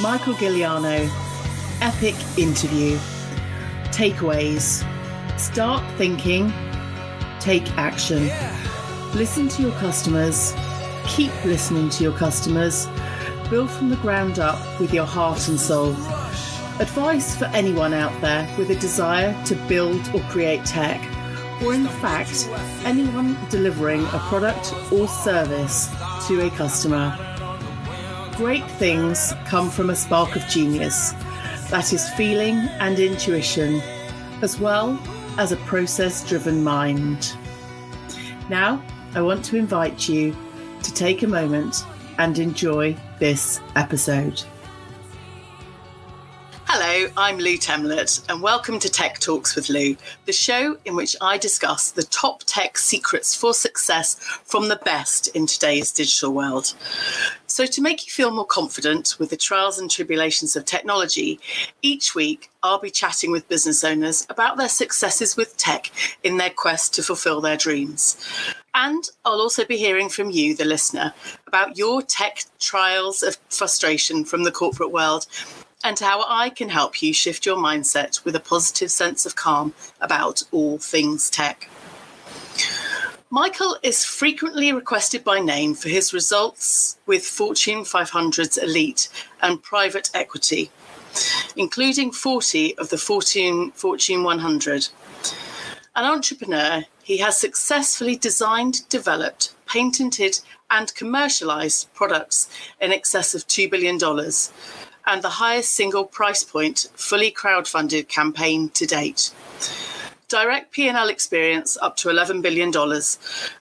Michael Giuliano, epic interview. Takeaways start thinking, take action. Listen to your customers, keep listening to your customers, build from the ground up with your heart and soul. Advice for anyone out there with a desire to build or create tech, or in fact, anyone delivering a product or service to a customer. Great things come from a spark of genius that is feeling and intuition, as well as a process driven mind. Now, I want to invite you to take a moment and enjoy this episode. Hello, I'm Lou Temlett, and welcome to Tech Talks with Lou, the show in which I discuss the top tech secrets for success from the best in today's digital world. So, to make you feel more confident with the trials and tribulations of technology, each week I'll be chatting with business owners about their successes with tech in their quest to fulfill their dreams. And I'll also be hearing from you, the listener, about your tech trials of frustration from the corporate world and how I can help you shift your mindset with a positive sense of calm about all things tech. Michael is frequently requested by name for his results with Fortune 500's elite and private equity, including 40 of the Fortune, Fortune 100. An entrepreneur, he has successfully designed, developed, patented, and commercialized products in excess of $2 billion and the highest single price point fully crowdfunded campaign to date. Direct P&L experience up to $11 billion,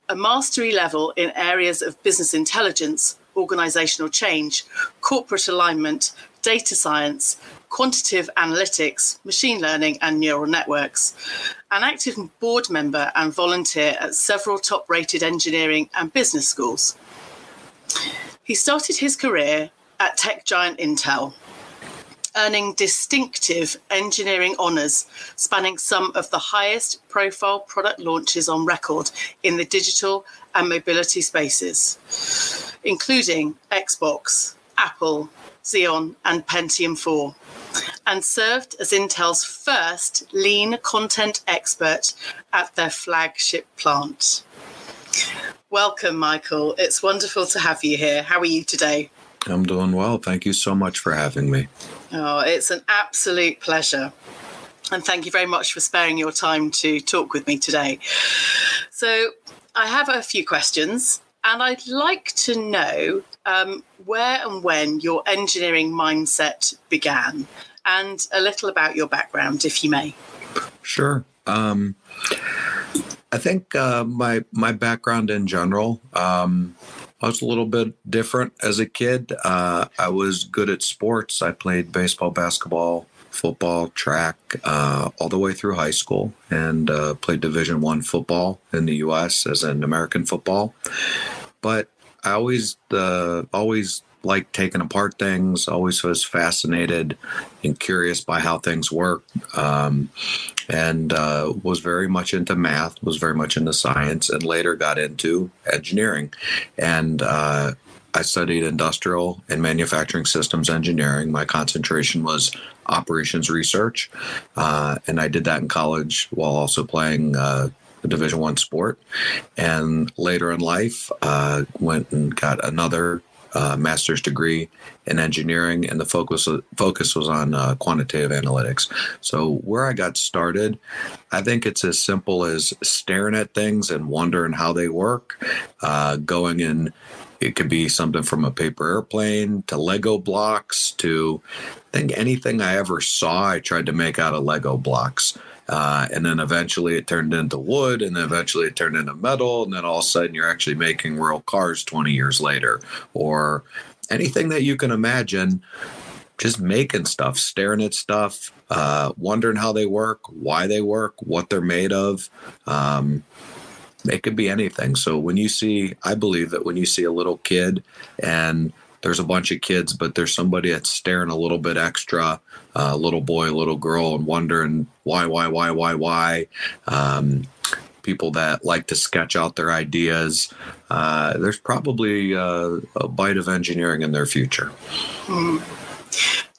a mastery level in areas of business intelligence, organizational change, corporate alignment, data science, quantitative analytics, machine learning, and neural networks. An active board member and volunteer at several top rated engineering and business schools. He started his career at tech giant Intel, earning distinctive engineering honours spanning some of the highest profile product launches on record in the digital and mobility spaces, including Xbox, Apple, Xeon, and Pentium 4, and served as Intel's first lean content expert at their flagship plant. Welcome, Michael. It's wonderful to have you here. How are you today? I'm doing well. Thank you so much for having me. Oh, it's an absolute pleasure. And thank you very much for sparing your time to talk with me today. So, I have a few questions, and I'd like to know um, where and when your engineering mindset began, and a little about your background, if you may. Sure. Um, I think uh, my my background in general. Um, I was a little bit different as a kid. Uh, I was good at sports. I played baseball, basketball, football, track, uh, all the way through high school, and uh, played Division One football in the U.S. as an American football. But I always, uh, always liked taking apart things. Always was fascinated and curious by how things work, um, and uh, was very much into math. Was very much into science, and later got into engineering. And uh, I studied industrial and manufacturing systems engineering. My concentration was operations research, uh, and I did that in college while also playing uh, a Division One sport. And later in life, uh, went and got another uh, master's degree in engineering, and the focus focus was on uh, quantitative analytics. So where I got started, I think it's as simple as staring at things and wondering how they work, uh, going in. It could be something from a paper airplane to Lego blocks to I think anything I ever saw, I tried to make out of Lego blocks. Uh, and then eventually it turned into wood, and then eventually it turned into metal, and then all of a sudden you're actually making real cars 20 years later, or anything that you can imagine. Just making stuff, staring at stuff, uh, wondering how they work, why they work, what they're made of. Um, it could be anything. So when you see, I believe that when you see a little kid and there's a bunch of kids, but there's somebody that's staring a little bit extra, a uh, little boy, little girl, and wondering why, why, why, why, why. Um, people that like to sketch out their ideas. Uh, there's probably uh, a bite of engineering in their future. Mm.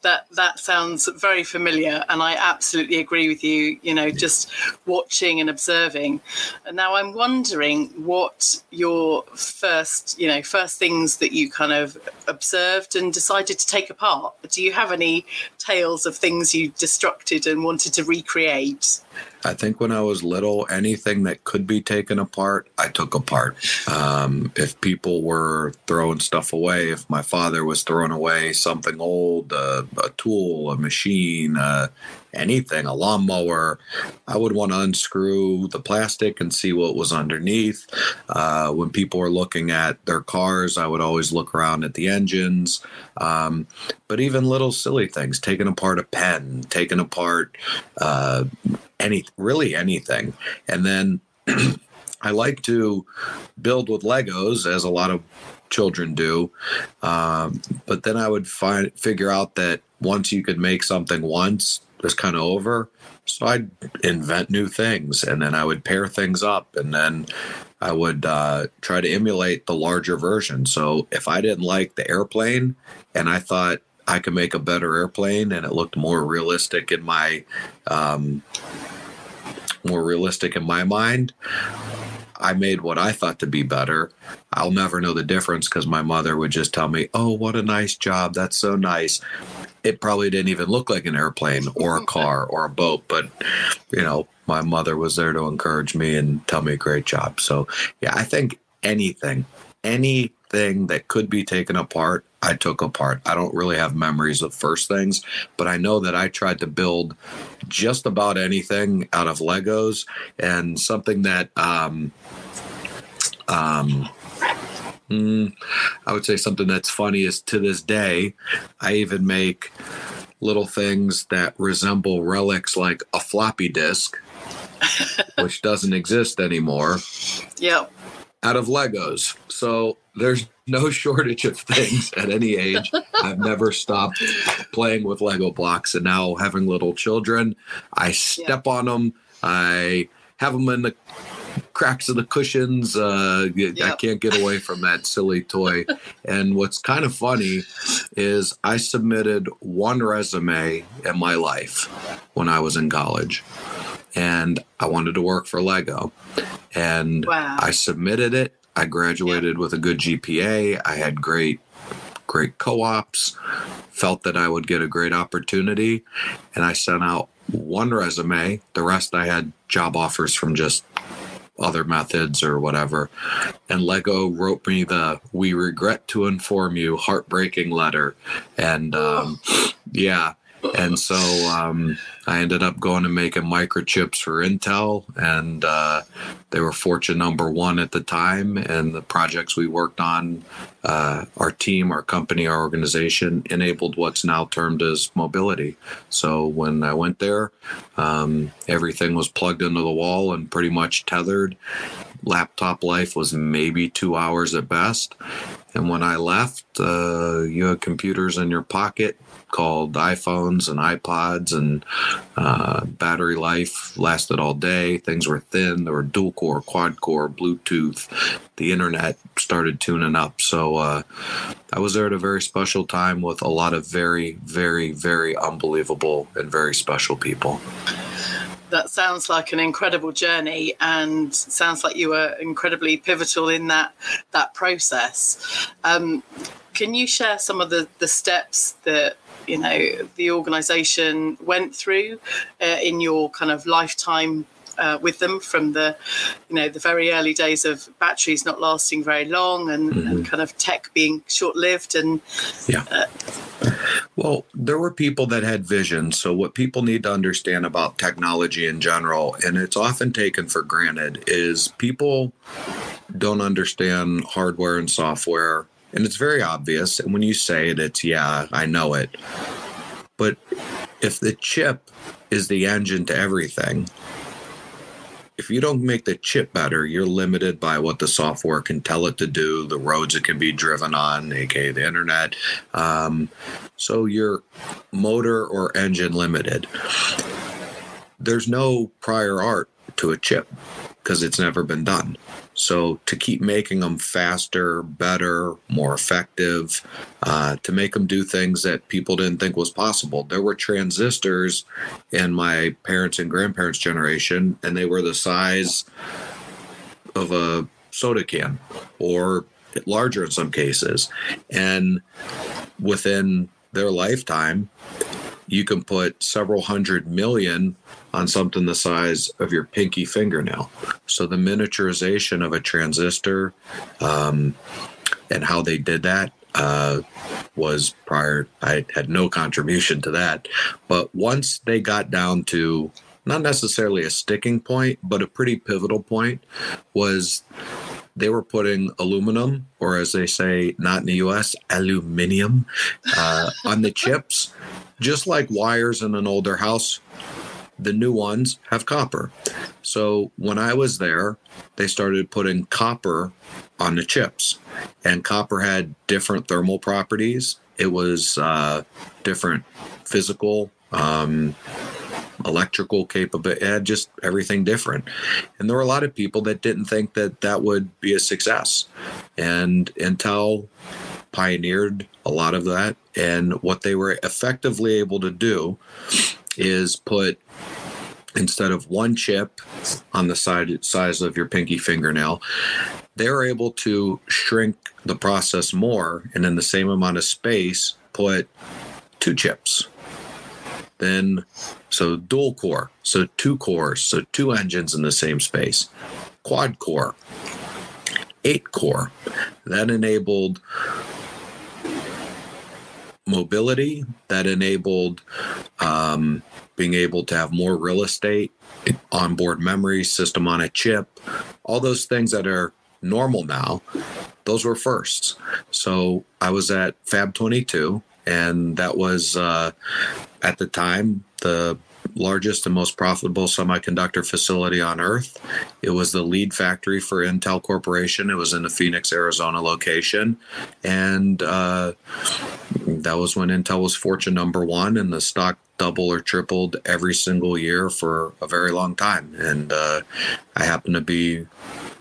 that that sounds very familiar, and I absolutely agree with you. You know, just watching and observing. And now I'm wondering what your first, you know, first things that you kind of observed and decided to take apart. Do you have any tales of things you destructed and wanted to recreate? I think when I was little, anything that could be taken apart, I took apart. Um, if people were throwing stuff away, if my father was throwing away something old, uh, a tool, a machine, uh, anything, a lawnmower, I would want to unscrew the plastic and see what was underneath. Uh, when people were looking at their cars, I would always look around at the engines. Um, but even little silly things, taking apart a pen, taking apart uh, any really anything. And then I like to build with Legos, as a lot of children do. Um, but then I would find figure out that once you could make something once, it's kind of over. So I'd invent new things, and then I would pair things up, and then I would uh, try to emulate the larger version. So if I didn't like the airplane, and I thought I could make a better airplane, and it looked more realistic in my um, more realistic in my mind. I made what I thought to be better. I'll never know the difference because my mother would just tell me, Oh, what a nice job. That's so nice. It probably didn't even look like an airplane or a car or a boat, but you know, my mother was there to encourage me and tell me great job. So, yeah, I think anything, anything that could be taken apart, I took apart. I don't really have memories of first things, but I know that I tried to build just about anything out of Legos and something that um um mm, I would say something that's funny is to this day, I even make little things that resemble relics like a floppy disk, which doesn't exist anymore. Yep. Out of Legos. So there's no shortage of things at any age. I've never stopped playing with Lego blocks, and now having little children, I step yeah. on them. I have them in the cracks of the cushions. Uh, yep. I can't get away from that silly toy. and what's kind of funny is I submitted one resume in my life when I was in college. And I wanted to work for Lego. And wow. I submitted it I graduated yeah. with a good GPA. I had great, great co ops, felt that I would get a great opportunity. And I sent out one resume. The rest I had job offers from just other methods or whatever. And Lego wrote me the "We regret to inform you" heartbreaking letter, and um, yeah, and so um, I ended up going and making microchips for Intel, and uh, they were fortune number one at the time. And the projects we worked on, uh, our team, our company, our organization enabled what's now termed as mobility. So when I went there, um, everything was plugged into the wall and pretty much tethered. Laptop life was maybe two hours at best. And when I left, uh, you had computers in your pocket called iPhones and iPods, and uh, battery life lasted all day. Things were thin. There were dual core, quad core, Bluetooth. The internet started tuning up. So uh, I was there at a very special time with a lot of very, very, very unbelievable and very special people that sounds like an incredible journey and sounds like you were incredibly pivotal in that that process um, can you share some of the the steps that you know the organization went through uh, in your kind of lifetime uh, with them from the you know the very early days of batteries not lasting very long and, mm-hmm. and kind of tech being short lived and yeah. uh, well there were people that had vision so what people need to understand about technology in general and it's often taken for granted is people don't understand hardware and software and it's very obvious. And when you say it, it's, yeah, I know it. But if the chip is the engine to everything, if you don't make the chip better, you're limited by what the software can tell it to do, the roads it can be driven on, aka the internet. Um, so you're motor or engine limited. There's no prior art to a chip because it's never been done. So to keep making them faster, better, more effective, uh, to make them do things that people didn't think was possible. There were transistors in my parents' and grandparents' generation, and they were the size of a soda can or larger in some cases. And within their lifetime, you can put several hundred million on something the size of your pinky fingernail. So the miniaturization of a transistor um, and how they did that uh, was prior. I had no contribution to that. But once they got down to not necessarily a sticking point, but a pretty pivotal point, was they were putting aluminum, or as they say, not in the US, aluminium, uh, on the chips, just like wires in an older house. The new ones have copper. So when I was there, they started putting copper on the chips, and copper had different thermal properties. It was uh, different physical um, electrical capability, had just everything different. And there were a lot of people that didn't think that that would be a success. And Intel pioneered a lot of that. And what they were effectively able to do is put instead of one chip on the side size of your pinky fingernail, they're able to shrink the process more and in the same amount of space put two chips then so dual core, so two cores, so two engines in the same space. Quad core, eight core. That enabled mobility, that enabled um, being able to have more real estate, onboard memory, system on a chip, all those things that are normal now, those were firsts. So I was at Fab 22 and that was uh, at the time the largest and most profitable semiconductor facility on earth. It was the lead factory for Intel Corporation. It was in the Phoenix, Arizona location. And uh, that was when Intel was fortune number one, and the stock doubled or tripled every single year for a very long time. And uh, I happened to be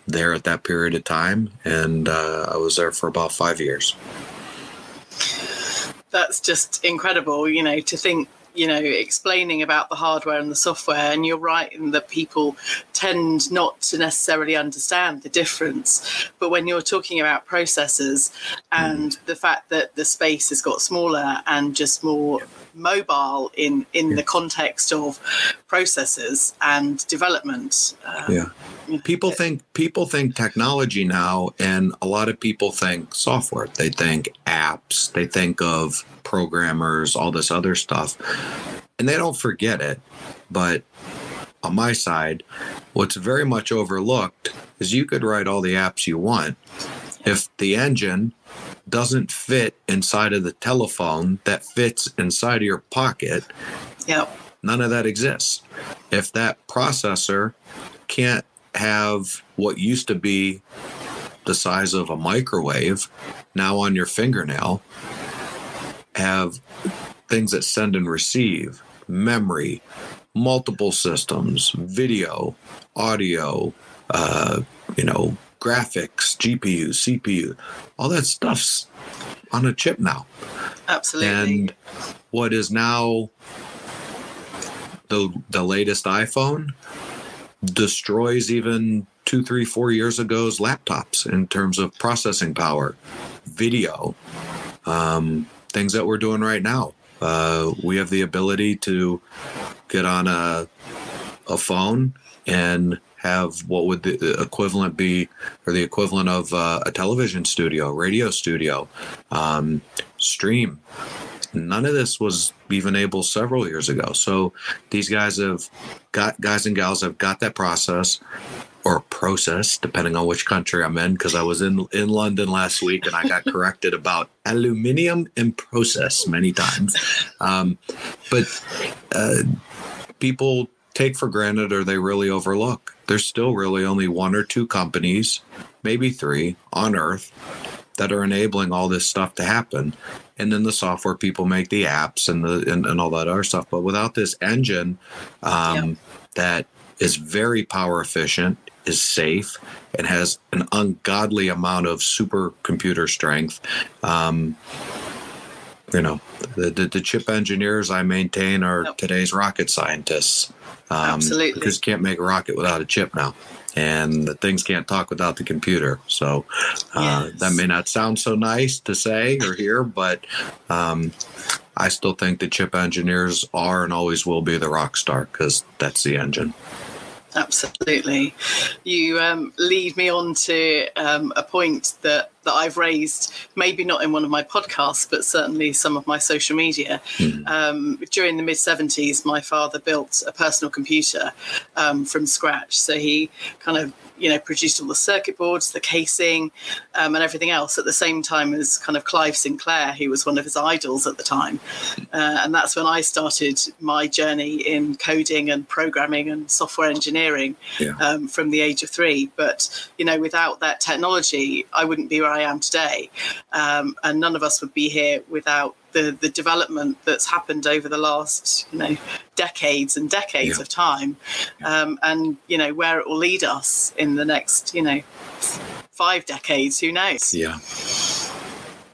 there at that period of time, and uh, I was there for about five years that's just incredible, you know, to think you know explaining about the hardware and the software and you're right in that people tend not to necessarily understand the difference but when you're talking about processors and mm. the fact that the space has got smaller and just more mobile in in the context of processes and development um, yeah. People think people think technology now and a lot of people think software. They think apps. They think of programmers all this other stuff. And they don't forget it. But on my side what's very much overlooked is you could write all the apps you want. If the engine doesn't fit inside of the telephone that fits inside of your pocket yep. none of that exists. If that processor can't have what used to be the size of a microwave now on your fingernail have things that send and receive memory multiple systems video audio uh, you know graphics gpu cpu all that stuff's on a chip now absolutely and what is now the the latest iphone destroys even two, three, four years ago's laptops in terms of processing power, video, um, things that we're doing right now. Uh, we have the ability to get on a a phone and have what would the equivalent be, or the equivalent of uh, a television studio, radio studio, um, stream None of this was even able several years ago. So these guys have got guys and gals have got that process or process, depending on which country I'm in, because I was in in London last week and I got corrected about aluminium and process many times. Um, but uh, people take for granted or they really overlook. There's still really only one or two companies, maybe three, on Earth that are enabling all this stuff to happen and then the software people make the apps and the and, and all that other stuff. But without this engine um, that is very power efficient, is safe and has an ungodly amount of supercomputer strength. Um, you know, the, the, the, chip engineers I maintain are yep. today's rocket scientists. Um, Absolutely. Because you can't make a rocket without a chip now. And the things can't talk without the computer. So uh, yes. that may not sound so nice to say or hear, but um, I still think the chip engineers are and always will be the rock star because that's the engine. Absolutely. You um, lead me on to um, a point that, that I've raised, maybe not in one of my podcasts, but certainly some of my social media. Mm. Um, during the mid 70s, my father built a personal computer um, from scratch. So he kind of you know, produced all the circuit boards, the casing, um, and everything else at the same time as kind of Clive Sinclair, who was one of his idols at the time. Uh, and that's when I started my journey in coding and programming and software engineering yeah. um, from the age of three. But, you know, without that technology, I wouldn't be where I am today. Um, and none of us would be here without the the development that's happened over the last you know decades and decades yeah. of time, um, and you know where it will lead us in the next you know five decades. Who knows? Yeah.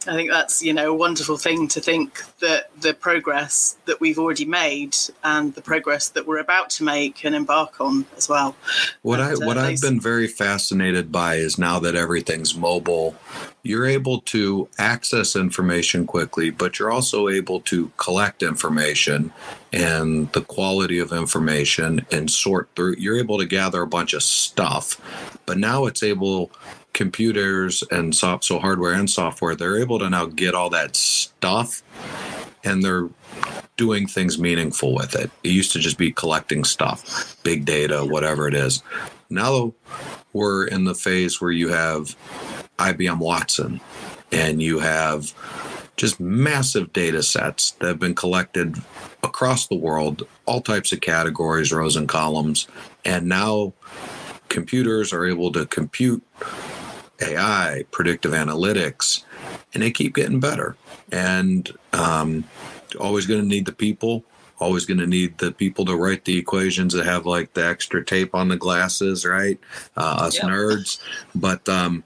I think that's you know a wonderful thing to think that the progress that we've already made and the progress that we're about to make and embark on as well. What and, I what uh, I've been very fascinated by is now that everything's mobile, you're able to access information quickly, but you're also able to collect information and the quality of information and sort through. You're able to gather a bunch of stuff, but now it's able computers and soft, so hardware and software, they're able to now get all that stuff and they're doing things meaningful with it. It used to just be collecting stuff, big data, whatever it is. Now we're in the phase where you have IBM Watson and you have just massive data sets that have been collected across the world, all types of categories, rows and columns. And now computers are able to compute AI, predictive analytics, and they keep getting better. And um, always going to need the people. Always going to need the people to write the equations that have like the extra tape on the glasses, right? Uh, us yep. nerds. But um,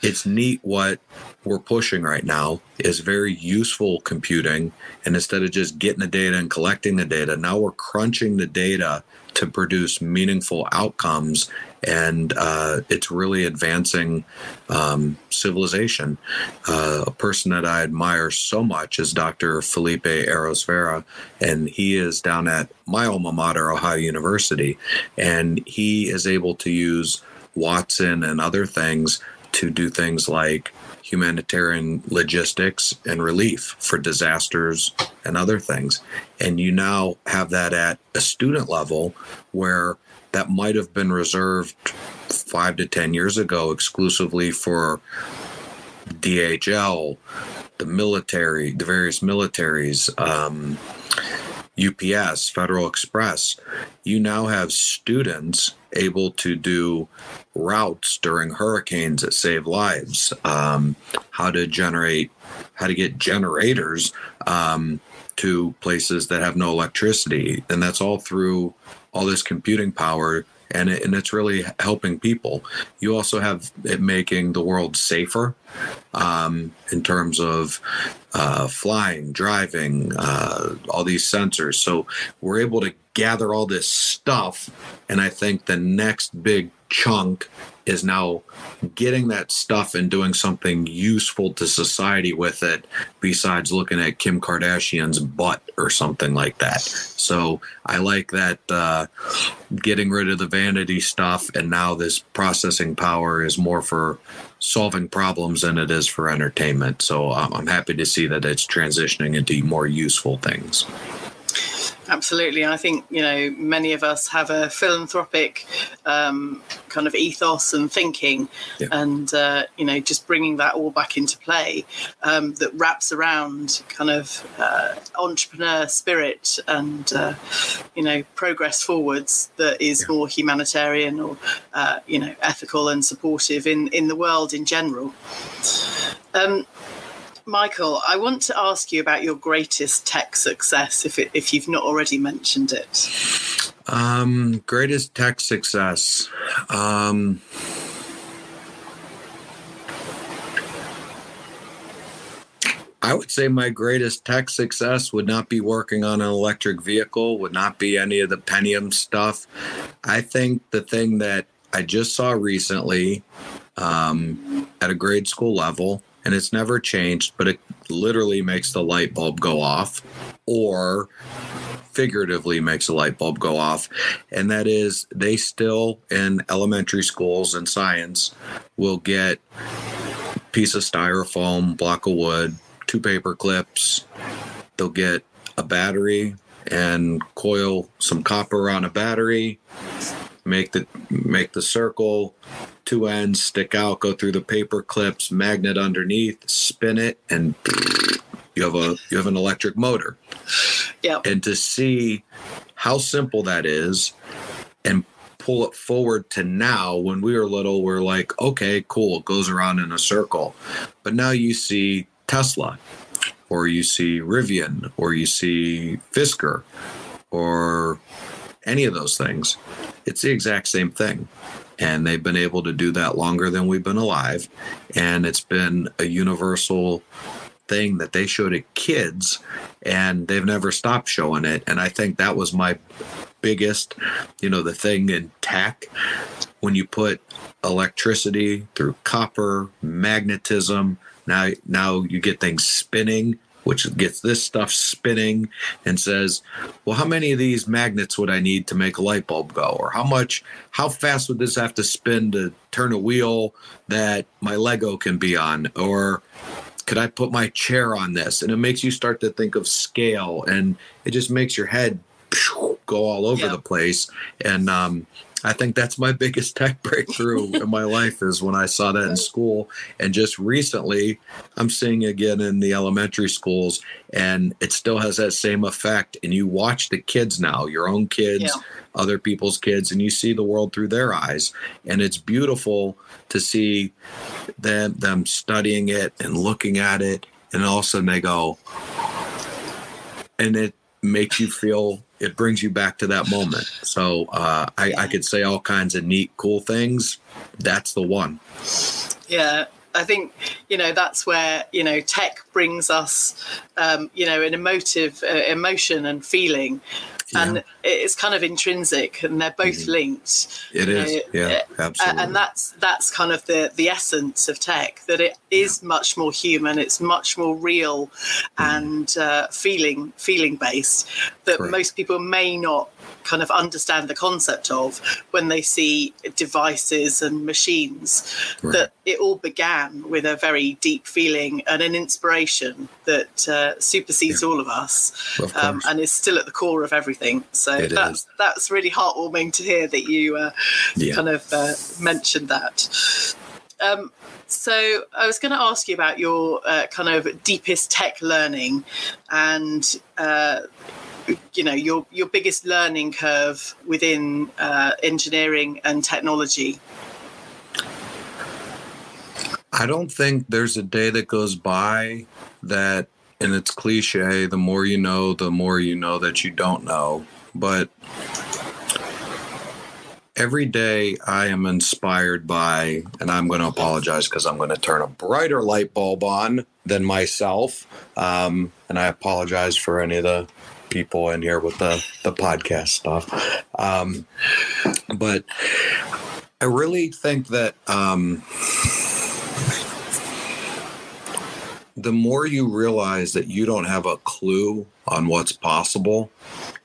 it's neat what we're pushing right now is very useful computing. And instead of just getting the data and collecting the data, now we're crunching the data to produce meaningful outcomes and uh, it's really advancing um, civilization. Uh, a person that I admire so much is Dr. Felipe Aros-Vera, and he is down at my alma mater, Ohio University, and he is able to use Watson and other things to do things like humanitarian logistics and relief for disasters and other things. And you now have that at a student level where that might have been reserved five to 10 years ago exclusively for DHL, the military, the various militaries, um, UPS, Federal Express. You now have students able to do routes during hurricanes that save lives, um, how to generate, how to get generators um, to places that have no electricity. And that's all through all this computing power. And, it, and it's really helping people. You also have it making the world safer um, in terms of uh, flying, driving, uh, all these sensors. So we're able to gather all this stuff. And I think the next big chunk is now getting that stuff and doing something useful to society with it besides looking at Kim Kardashian's butt or something like that. So I like that uh, getting rid of the vanity stuff and now this processing power is more for solving problems than it is for entertainment. So I'm happy to see that it's transitioning into more useful things. Absolutely. I think, you know, many of us have a philanthropic um, kind of ethos and thinking, yeah. and, uh, you know, just bringing that all back into play um, that wraps around kind of uh, entrepreneur spirit and, uh, you know, progress forwards that is yeah. more humanitarian or, uh, you know, ethical and supportive in, in the world in general. Um, Michael, I want to ask you about your greatest tech success, if it, if you've not already mentioned it. Um, greatest tech success. Um, I would say my greatest tech success would not be working on an electric vehicle, would not be any of the Pentium stuff. I think the thing that I just saw recently um, at a grade school level, and it's never changed, but it literally makes the light bulb go off or figuratively makes a light bulb go off. And that is, they still in elementary schools in science will get piece of styrofoam, block of wood, two paper clips. They'll get a battery and coil some copper on a battery, make the make the circle, two ends stick out, go through the paper clips, magnet underneath, spin it, and you have a you have an electric motor. Yeah. And to see how simple that is and pull it forward to now when we were little, we're like, okay, cool, it goes around in a circle. But now you see Tesla, or you see Rivian, or you see Fisker, or any of those things. It's the exact same thing. And they've been able to do that longer than we've been alive. And it's been a universal thing that they show to kids, and they've never stopped showing it. And I think that was my biggest, you know, the thing in tech when you put electricity through copper, magnetism, now, now you get things spinning, which gets this stuff spinning and says, well, how many of these magnets would I need to make a light bulb go? Or how much, how fast would this have to spin to turn a wheel that my Lego can be on? Or could I put my chair on this? And it makes you start to think of scale and it just makes your head go all over the place. And um, I think that's my biggest tech breakthrough in my life is when I saw that in school. And just recently, I'm seeing again in the elementary schools, and it still has that same effect. And you watch the kids now, your own kids, yeah. other people's kids, and you see the world through their eyes. And it's beautiful to see them, them studying it and looking at it. And all of a sudden they go, and it makes you feel it brings you back to that moment. So uh, I, I could say all kinds of neat, cool things. That's the one. Yeah, I think you know that's where you know tech brings us, um, you know, an emotive uh, emotion and feeling yeah. and it's kind of intrinsic, and they're both mm-hmm. linked. It is, know, yeah, absolutely. And that's that's kind of the the essence of tech that it is yeah. much more human, it's much more real, mm-hmm. and uh, feeling feeling based that Correct. most people may not kind of understand the concept of when they see devices and machines right. that it all began with a very deep feeling and an inspiration that uh, supersedes yeah. all of us of um, and is still at the core of everything so it that's is. that's really heartwarming to hear that you uh, yeah. kind of uh, mentioned that um, so I was going to ask you about your uh, kind of deepest tech learning and uh, you know your your biggest learning curve within uh, engineering and technology? I don't think there's a day that goes by that, and it's cliche. The more you know, the more you know that you don't know. But every day I am inspired by, and I'm going to apologize because I'm going to turn a brighter light bulb on than myself. Um, and I apologize for any of the people in here with the the podcast stuff. Um, but I really think that um, the more you realize that you don't have a clue on what's possible,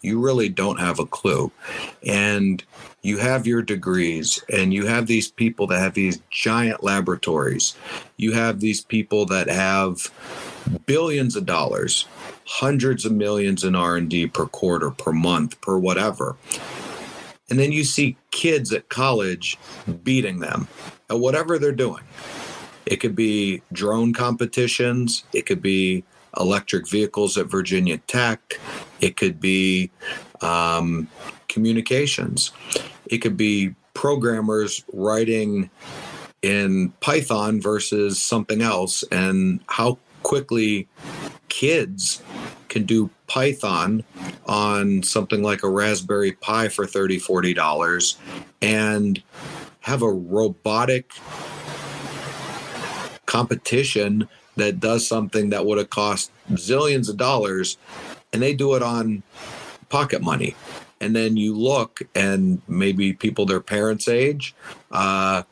you really don't have a clue. And you have your degrees and you have these people that have these giant laboratories. You have these people that have billions of dollars hundreds of millions in R&D per quarter, per month, per whatever. And then you see kids at college beating them at whatever they're doing. It could be drone competitions, it could be electric vehicles at Virginia Tech, it could be um, communications, it could be programmers writing in Python versus something else, and how quickly kids can do Python on something like a Raspberry Pi for $30, $40 and have a robotic competition that does something that would have cost zillions of dollars and they do it on pocket money. And then you look and maybe people their parents age uh,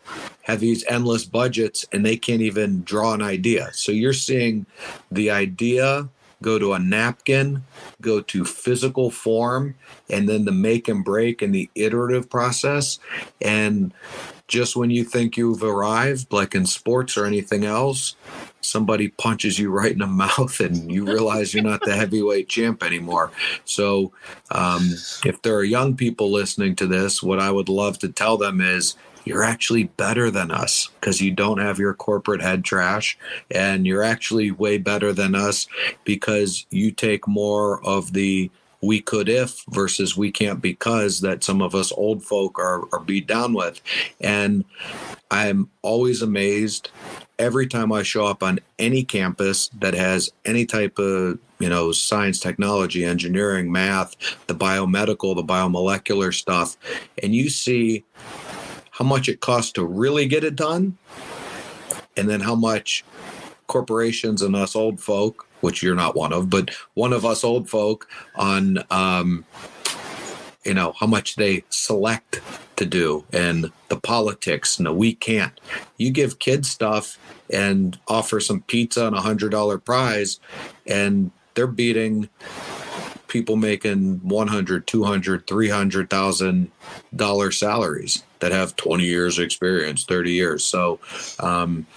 have these endless budgets and they can't even draw an idea. So you're seeing the idea go to a napkin go to physical form and then the make and break and the iterative process and just when you think you've arrived like in sports or anything else somebody punches you right in the mouth and you realize you're not the heavyweight champ anymore. So, um, if there are young people listening to this, what I would love to tell them is you're actually better than us because you don't have your corporate head trash and you're actually way better than us because you take more of the we could if versus we can't because that some of us old folk are, are beat down with. And I'm always amazed every time I show up on any campus that has any type of you know science, technology, engineering, math, the biomedical, the biomolecular stuff, and you see how much it costs to really get it done, and then how much corporations and us old folk, which you're not one of, but one of us old folk on um, you know how much they select to do and the politics no we can't. You give kids stuff and offer some pizza and a hundred dollar prize and they're beating people making 100 200 300000 dollar salaries that have 20 years of experience 30 years so um,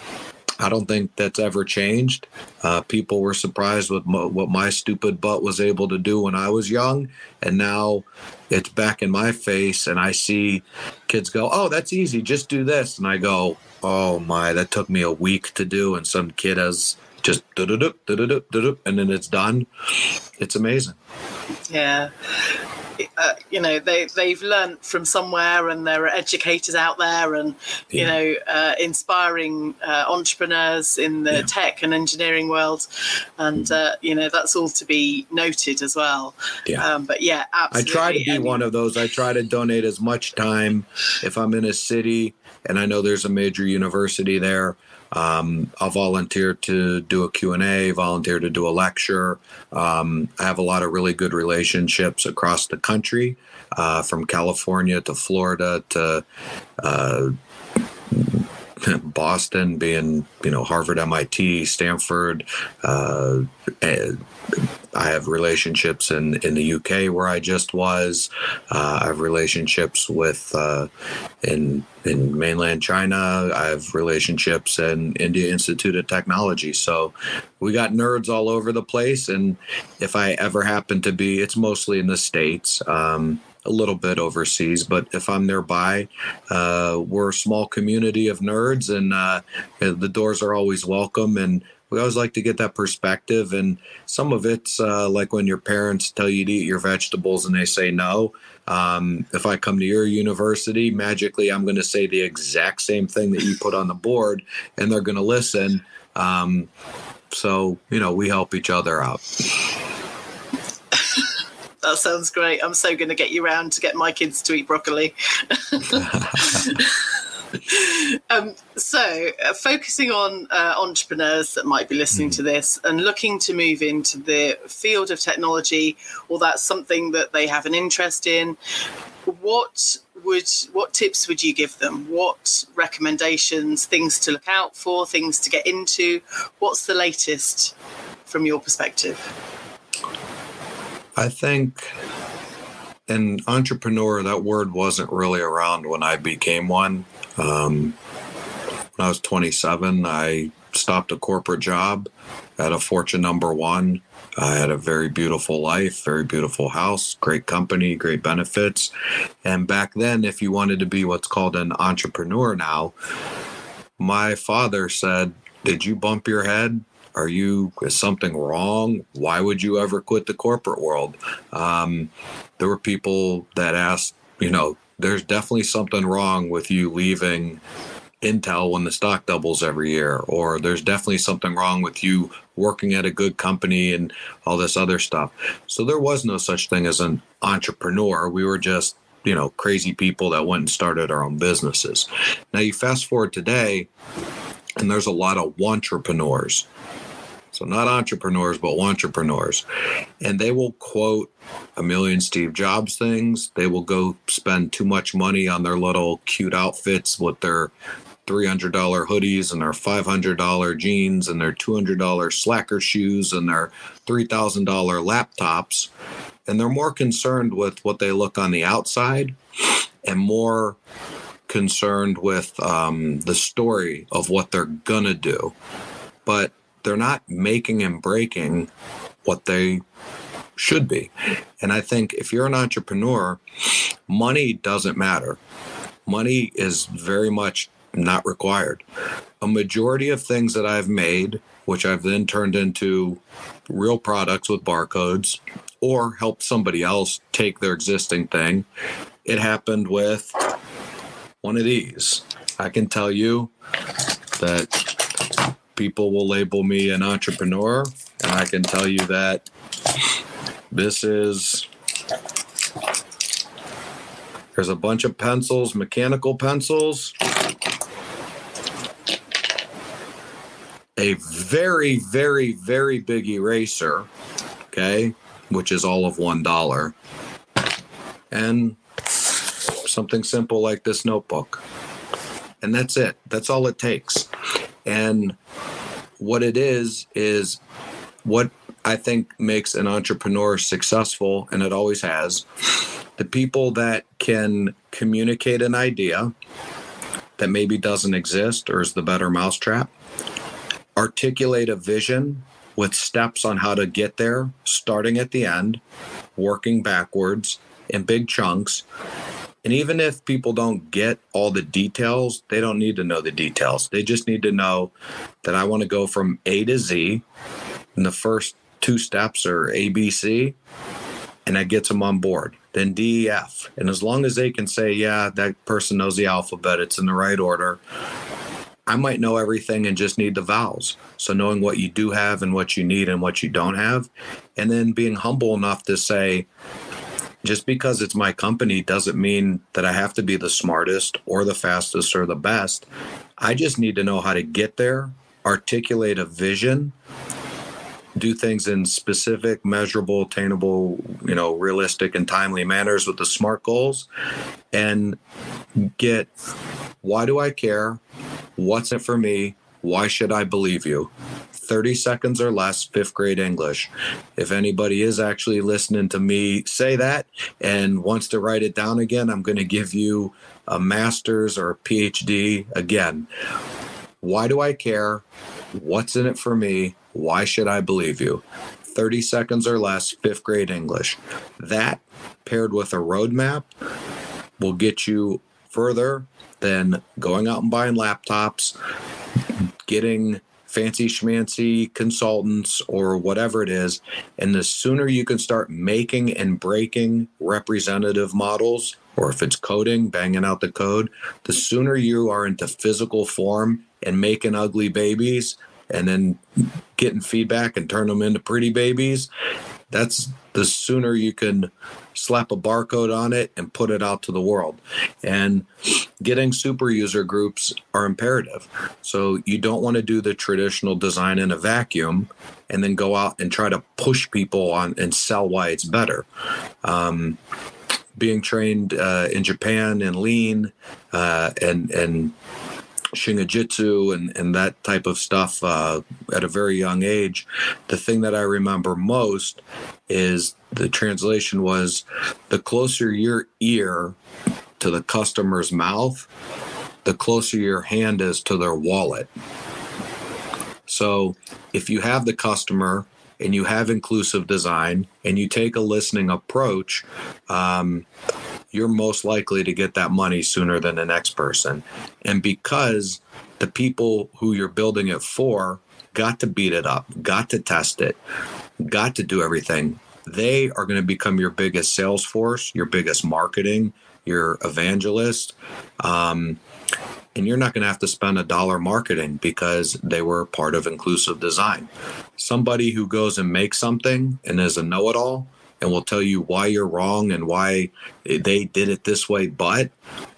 I don't think that's ever changed. Uh, people were surprised with mo- what my stupid butt was able to do when I was young, and now it's back in my face, and I see kids go, "Oh, that's easy, just do this," and I go, "Oh my, that took me a week to do," and some kid has just and then it's done. It's amazing. Yeah uh, you know they they've learned from somewhere and there are educators out there and yeah. you know uh, inspiring uh, entrepreneurs in the yeah. tech and engineering world and uh, you know that's all to be noted as well yeah um, but yeah absolutely. I try to be and, one of those I try to donate as much time if I'm in a city and I know there's a major university there um, I'll volunteer to do a Q&A, volunteer to do a lecture. Um, I have a lot of really good relationships across the country, uh, from California to Florida to uh, Boston, being you know Harvard, MIT, Stanford. Uh, I have relationships in in the UK where I just was. Uh, I have relationships with uh, in in mainland China. I have relationships in India Institute of Technology. So we got nerds all over the place. And if I ever happen to be, it's mostly in the states. Um, a little bit overseas, but if I'm nearby, uh, we're a small community of nerds, and uh, the doors are always welcome. And we always like to get that perspective. And some of it's uh, like when your parents tell you to eat your vegetables and they say no. Um, if I come to your university, magically, I'm going to say the exact same thing that you put on the board, and they're going to listen. Um, so, you know, we help each other out. That sounds great. I'm so going to get you around to get my kids to eat broccoli. um, so, uh, focusing on uh, entrepreneurs that might be listening mm. to this and looking to move into the field of technology, or that's something that they have an interest in, what would what tips would you give them? What recommendations, things to look out for, things to get into? What's the latest from your perspective? I think an entrepreneur, that word wasn't really around when I became one. Um, when I was 27, I stopped a corporate job at a Fortune number one. I had a very beautiful life, very beautiful house, great company, great benefits. And back then, if you wanted to be what's called an entrepreneur now, my father said, Did you bump your head? Are you, is something wrong? Why would you ever quit the corporate world? Um, there were people that asked, you know, there's definitely something wrong with you leaving Intel when the stock doubles every year, or there's definitely something wrong with you working at a good company and all this other stuff. So there was no such thing as an entrepreneur. We were just, you know, crazy people that went and started our own businesses. Now you fast forward today, and there's a lot of entrepreneurs. So not entrepreneurs, but entrepreneurs. And they will quote a million Steve Jobs things. They will go spend too much money on their little cute outfits with their $300 hoodies and their $500 jeans and their $200 slacker shoes and their $3,000 laptops. And they're more concerned with what they look on the outside and more concerned with um, the story of what they're going to do. But they're not making and breaking what they should be. And I think if you're an entrepreneur, money doesn't matter. Money is very much not required. A majority of things that I've made, which I've then turned into real products with barcodes or helped somebody else take their existing thing, it happened with one of these. I can tell you that people will label me an entrepreneur, and I can tell you that this is there's a bunch of pencils, mechanical pencils. A very, very, very big eraser, okay, which is all of one dollar. And something simple like this notebook. And that's it. That's all it takes. And what it is, is what I think makes an entrepreneur successful, and it always has the people that can communicate an idea that maybe doesn't exist or is the better mousetrap, articulate a vision with steps on how to get there, starting at the end, working backwards in big chunks. And even if people don't get all the details, they don't need to know the details. They just need to know that I want to go from A to Z. And the first two steps are ABC, and that gets them on board then DEF. And as long as they can say, yeah, that person knows the alphabet, it's in the right order, I might know everything and just need the vowels. So knowing what you do have and what you need and what you don't have, and then being humble enough to say, just because it's my company doesn't mean that I have to be the smartest or the fastest or the best. I just need to know how to get there, articulate a vision, do things in specific, measurable, attainable, you know, realistic and timely manners with the SMART goals and get why do I care? What's it for me? Why should I believe you? 30 seconds or less, fifth grade English. If anybody is actually listening to me say that and wants to write it down again, I'm going to give you a master's or a PhD again. Why do I care? What's in it for me? Why should I believe you? 30 seconds or less, fifth grade English. That paired with a roadmap will get you further than going out and buying laptops, getting fancy schmancy consultants or whatever it is. And the sooner you can start making and breaking representative models, or if it's coding, banging out the code, the sooner you are into physical form and making ugly babies, and then getting feedback and turn them into pretty babies, that's the sooner you can slap a barcode on it and put it out to the world. And getting super user groups are imperative. So you don't want to do the traditional design in a vacuum and then go out and try to push people on and sell why it's better. Um, being trained uh, in Japan in lean uh, and and shingijutsu and, and that type of stuff uh, at a very young age. The thing that I remember most is the translation was the closer your ear to the customer's mouth, the closer your hand is to their wallet. So if you have the customer and you have inclusive design and you take a listening approach, um, you're most likely to get that money sooner than the next person. And because the people who you're building it for got to beat it up, got to test it, got to do everything, they are going to become your biggest sales force, your biggest marketing, your evangelist. Um, and you're not going to have to spend a dollar marketing because they were part of inclusive design. Somebody who goes and makes something and is a know it all and will tell you why you're wrong and why they did it this way, but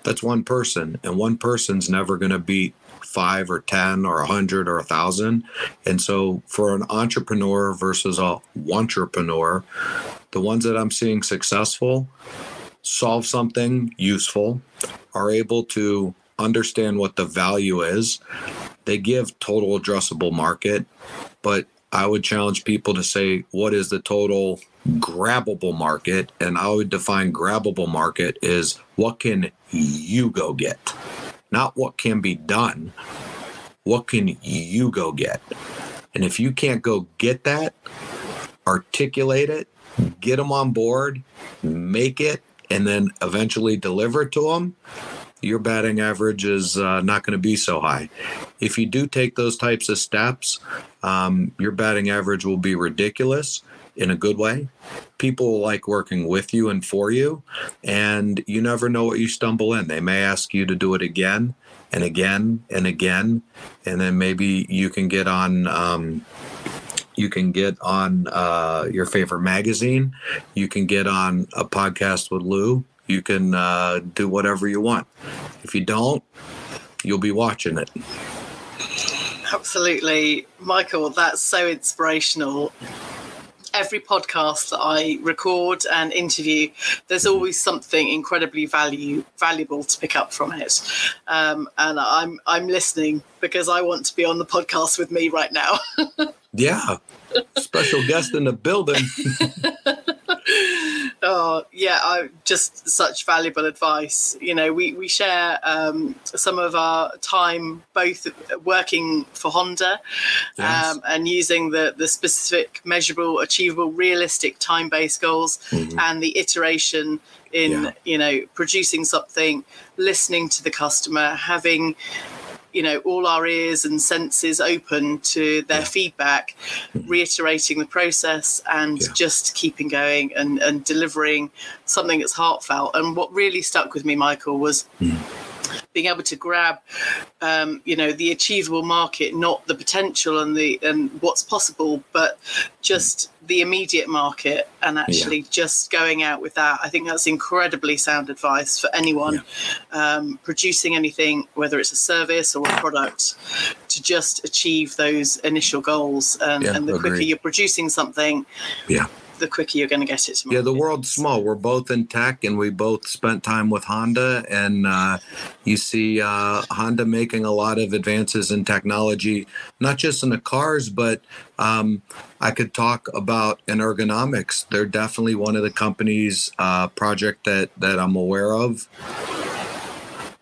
that's one person, and one person's never going to beat five or 10 or a hundred or a thousand. And so for an entrepreneur versus a entrepreneur, the ones that I'm seeing successful solve something useful, are able to understand what the value is. They give total addressable market, but I would challenge people to say, what is the total grabbable market? And I would define grabbable market is what can you go get? Not what can be done. What can you go get? And if you can't go get that, articulate it, get them on board, make it, and then eventually deliver it to them, your batting average is uh, not going to be so high. If you do take those types of steps, um, your batting average will be ridiculous in a good way. People like working with you and for you, and you never know what you stumble in. They may ask you to do it again and again and again, and then maybe you can get on. Um, you can get on uh, your favorite magazine. You can get on a podcast with Lou. You can uh, do whatever you want. If you don't, you'll be watching it. Absolutely. Michael, that's so inspirational every podcast that I record and interview, there's always something incredibly value valuable to pick up from it. Um, and I'm I'm listening because I want to be on the podcast with me right now. yeah, special guest in the building. oh yeah, I, just such valuable advice. You know, we we share um, some of our time both working for Honda yes. um, and using the the specific, measurable, achievable, realistic time based goals mm-hmm. and the iteration in yeah. you know producing something, listening to the customer, having you know all our ears and senses open to their yeah. feedback reiterating the process and yeah. just keeping going and, and delivering something that's heartfelt and what really stuck with me michael was mm being able to grab, um, you know, the achievable market, not the potential and the and what's possible, but just the immediate market, and actually yeah. just going out with that. I think that's incredibly sound advice for anyone yeah. um, producing anything, whether it's a service or a product, to just achieve those initial goals. Um, yeah, and the quicker you're producing something, yeah the quicker you're going to get it. Yeah, the world's small. We're both in tech, and we both spent time with Honda. And uh, you see uh, Honda making a lot of advances in technology, not just in the cars, but um, I could talk about in ergonomics. They're definitely one of the companies uh, project that that I'm aware of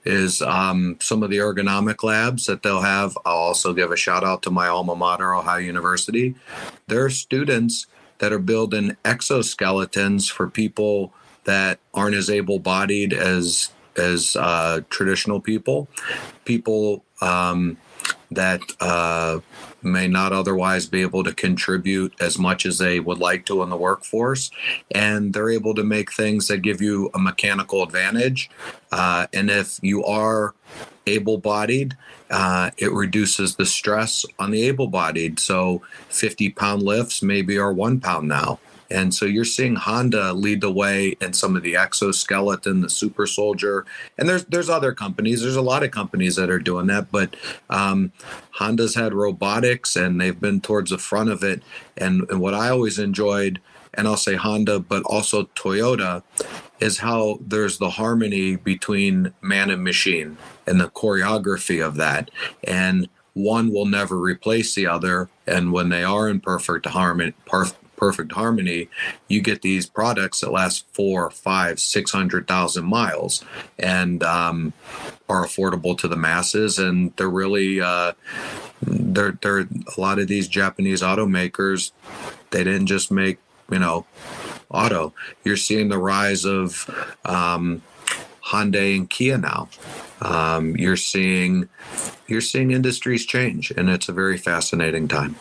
is um, some of the ergonomic labs that they'll have. I'll also give a shout out to my alma mater, Ohio University. Their students that are building exoskeletons for people that aren't as able-bodied as as uh, traditional people, people um, that uh, may not otherwise be able to contribute as much as they would like to in the workforce, and they're able to make things that give you a mechanical advantage. Uh, and if you are able-bodied, uh, it reduces the stress on the able-bodied. So 50-pound lifts maybe are one pound now. And so you're seeing Honda lead the way in some of the exoskeleton, the super soldier, and there's there's other companies. There's a lot of companies that are doing that, but um, Honda's had robotics and they've been towards the front of it. And, and what I always enjoyed, and I'll say Honda, but also Toyota, is how there's the harmony between man and machine and the choreography of that. And one will never replace the other. And when they are in perfect harmony, perfect harmony, you get these products that last four, five, six hundred thousand miles, and um, are affordable to the masses. And they're really, uh, they're they're a lot of these Japanese automakers. They didn't just make you know auto. You're seeing the rise of um, Hyundai and Kia now. Um, you're seeing you're seeing industries change, and it's a very fascinating time.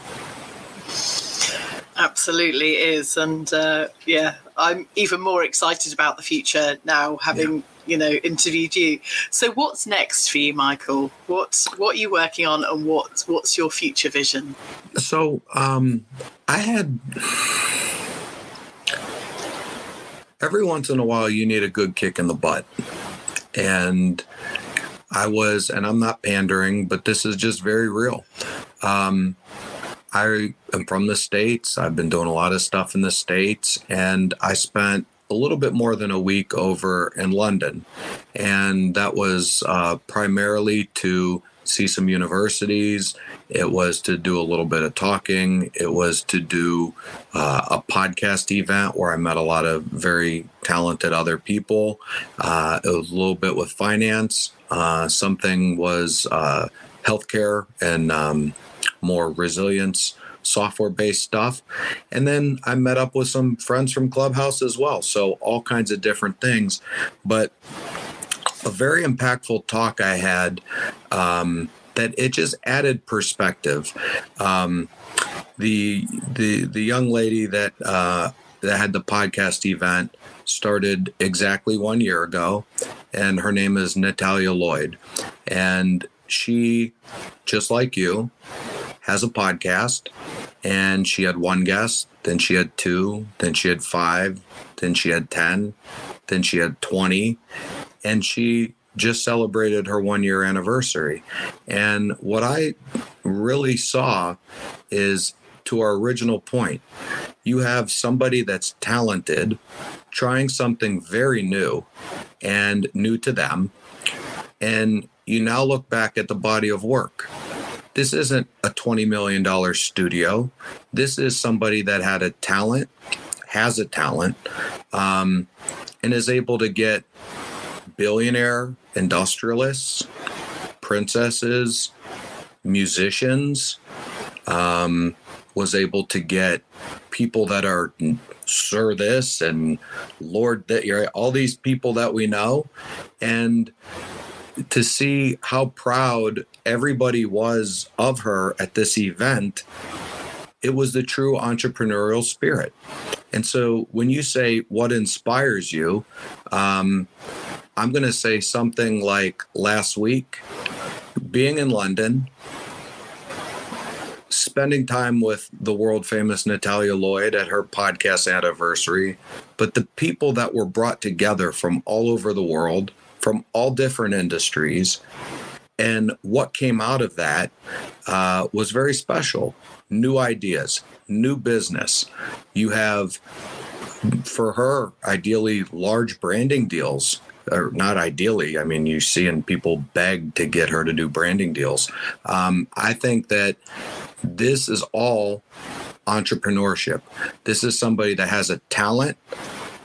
absolutely is. And uh, yeah, I'm even more excited about the future now, having. Yeah. You know, interviewed you. So, what's next for you, Michael? What what are you working on, and what what's your future vision? So, um, I had every once in a while you need a good kick in the butt, and I was, and I'm not pandering, but this is just very real. Um, I am from the States. I've been doing a lot of stuff in the States, and I spent a little bit more than a week over in London. And that was uh, primarily to see some universities. It was to do a little bit of talking. It was to do uh, a podcast event where I met a lot of very talented other people. Uh, it was a little bit with finance. Uh, something was uh, healthcare and um, more resilience software based stuff. And then I met up with some friends from Clubhouse as well. So all kinds of different things. But a very impactful talk I had um, that it just added perspective. Um, the the the young lady that uh, that had the podcast event started exactly one year ago, and her name is Natalia Lloyd, and she, just like you, has a podcast and she had one guest, then she had two, then she had five, then she had 10, then she had 20, and she just celebrated her one year anniversary. And what I really saw is to our original point you have somebody that's talented trying something very new and new to them. And you now look back at the body of work this isn't a $20 million studio. This is somebody that had a talent, has a talent, um, and is able to get billionaire industrialists, princesses, musicians, um, was able to get people that are Sir this and Lord that, you're all these people that we know. And to see how proud everybody was of her at this event, it was the true entrepreneurial spirit. And so when you say what inspires you, um, I'm going to say something like last week, being in London, spending time with the world famous Natalia Lloyd at her podcast anniversary, but the people that were brought together from all over the world from all different industries. And what came out of that uh, was very special new ideas, new business. You have, for her, ideally large branding deals. Or not ideally. I mean, you seeing people beg to get her to do branding deals. Um, I think that this is all entrepreneurship. This is somebody that has a talent,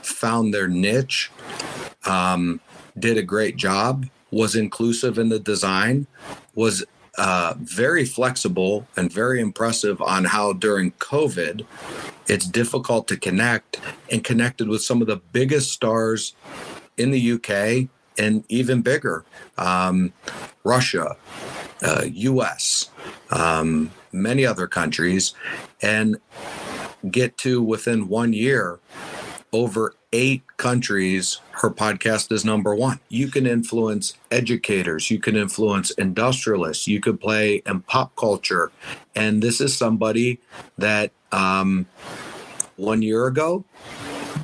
found their niche, um, did a great job, was inclusive in the design, was uh, very flexible and very impressive on how during COVID it's difficult to connect and connected with some of the biggest stars in the UK and even bigger um, Russia, uh, US, um, many other countries, and get to within one year over eight countries, her podcast is number one. You can influence educators, you can influence industrialists, you could play in pop culture. And this is somebody that um, one year ago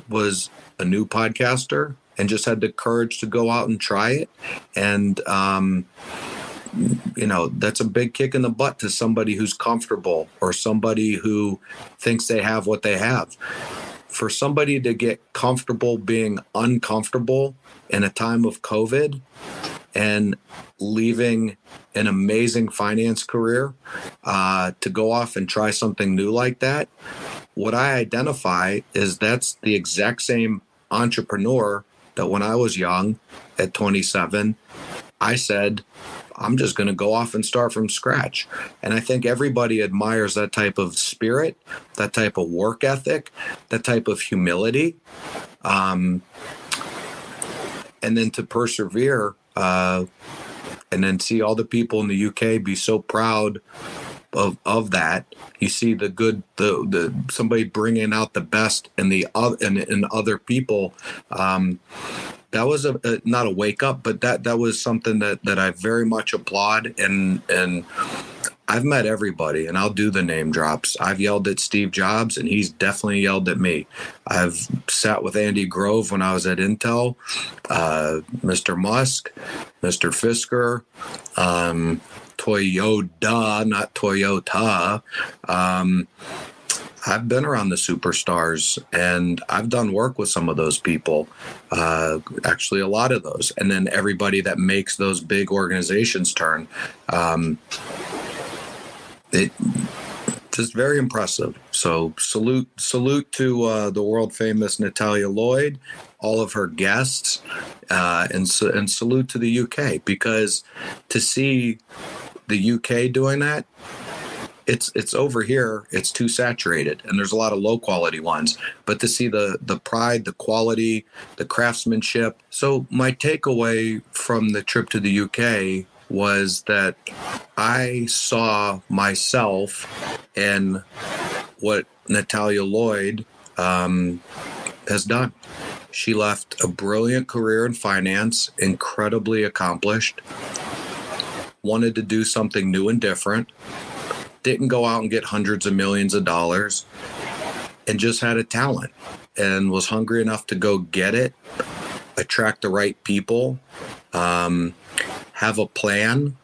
was a new podcaster and just had the courage to go out and try it. And, um, you know, that's a big kick in the butt to somebody who's comfortable or somebody who thinks they have what they have for somebody to get comfortable being uncomfortable in a time of COVID and leaving an amazing finance career uh, to go off and try something new like that, what I identify is that's the exact same entrepreneur that when I was young at 27, I said, I'm just going to go off and start from scratch. And I think everybody admires that type of spirit, that type of work ethic, that type of humility. Um, and then to persevere uh, and then see all the people in the UK be so proud of of that. You see the good, the the somebody bringing out the best in the other in, in other people. Um, that was a, a, not a wake up, but that that was something that that I very much applaud and and I've met everybody and I'll do the name drops. I've yelled at Steve Jobs and he's definitely yelled at me. I've sat with Andy Grove when I was at Intel, uh, Mr. Musk, Mr. Fisker, um, Toyota, not Toyota. Um, I've been around the superstars and I've done work with some of those people, uh, actually, a lot of those. And then everybody that makes those big organizations turn. Um, it just very impressive. So salute salute to uh, the world famous Natalia Lloyd, all of her guests, uh, and and salute to the UK because to see the UK doing that, it's it's over here. It's too saturated, and there's a lot of low quality ones. But to see the the pride, the quality, the craftsmanship. So my takeaway from the trip to the UK was that I saw myself in what Natalia Lloyd um, has done. She left a brilliant career in finance, incredibly accomplished, wanted to do something new and different, didn't go out and get hundreds of millions of dollars, and just had a talent and was hungry enough to go get it, attract the right people. Um, have a plan,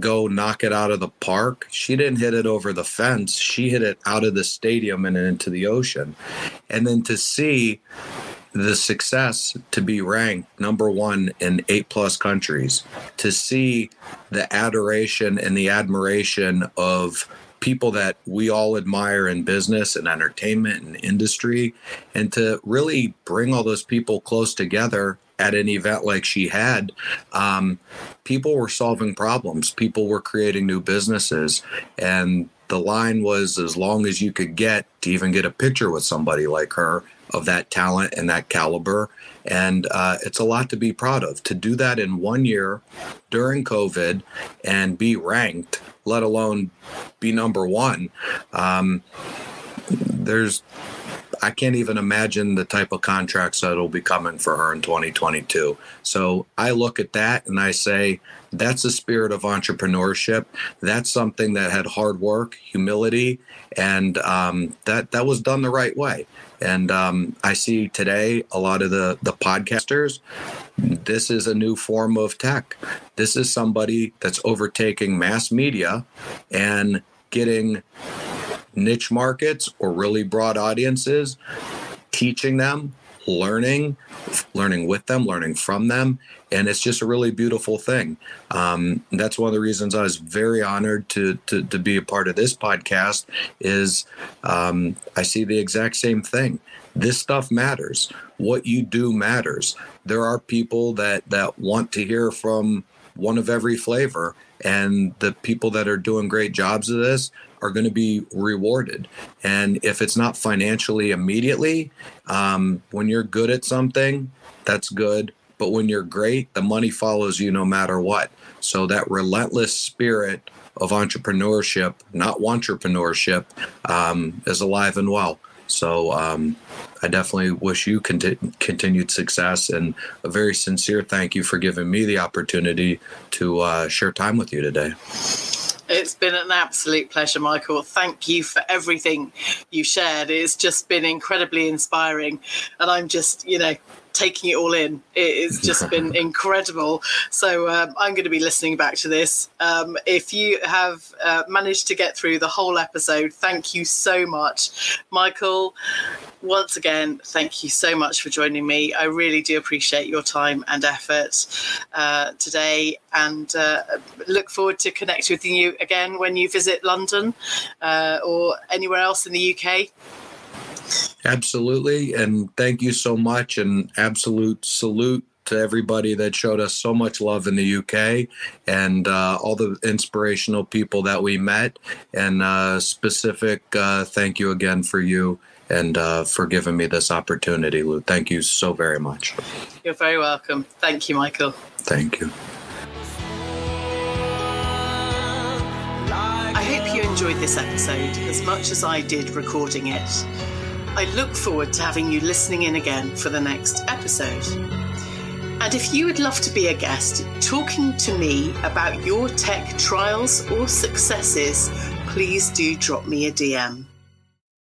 go knock it out of the park. She didn't hit it over the fence. She hit it out of the stadium and into the ocean. And then to see the success to be ranked number one in eight plus countries, to see the adoration and the admiration of people that we all admire in business and entertainment and industry, and to really bring all those people close together at an event like she had, um, people were solving problems. People were creating new businesses. And the line was as long as you could get to even get a picture with somebody like her of that talent and that caliber. And uh, it's a lot to be proud of. To do that in one year during COVID and be ranked, let alone be number one, um, there's I can't even imagine the type of contracts that'll be coming for her in 2022. So I look at that and I say, that's the spirit of entrepreneurship. That's something that had hard work, humility, and um, that that was done the right way. And um, I see today a lot of the the podcasters. This is a new form of tech. This is somebody that's overtaking mass media and getting niche markets or really broad audiences, teaching them, learning, learning with them, learning from them. And it's just a really beautiful thing. Um, that's one of the reasons I was very honored to, to, to be a part of this podcast is um, I see the exact same thing. This stuff matters. What you do matters. There are people that, that want to hear from one of every flavor and the people that are doing great jobs of this are going to be rewarded. And if it's not financially immediately, um, when you're good at something, that's good. But when you're great, the money follows you no matter what. So that relentless spirit of entrepreneurship, not entrepreneurship, um, is alive and well. So um, I definitely wish you conti- continued success and a very sincere thank you for giving me the opportunity to uh, share time with you today. It's been an absolute pleasure, Michael. Thank you for everything you shared. It's just been incredibly inspiring. And I'm just, you know, taking it all in. It has just been incredible. So um, I'm going to be listening back to this. Um, if you have uh, managed to get through the whole episode, thank you so much, Michael. Once again, thank you so much for joining me. I really do appreciate your time and effort uh, today, and uh, look forward to connecting with you again when you visit London uh, or anywhere else in the UK. Absolutely. And thank you so much. And absolute salute to everybody that showed us so much love in the UK and uh, all the inspirational people that we met. And uh, specific uh, thank you again for you and uh, for giving me this opportunity, Lou. Thank you so very much. You're very welcome. Thank you, Michael. Thank you. I hope you. enjoyed this episode as much as I did recording it. I look forward to having you listening in again for the next episode. And if you would love to be a guest talking to me about your tech trials or successes, please do drop me a DM.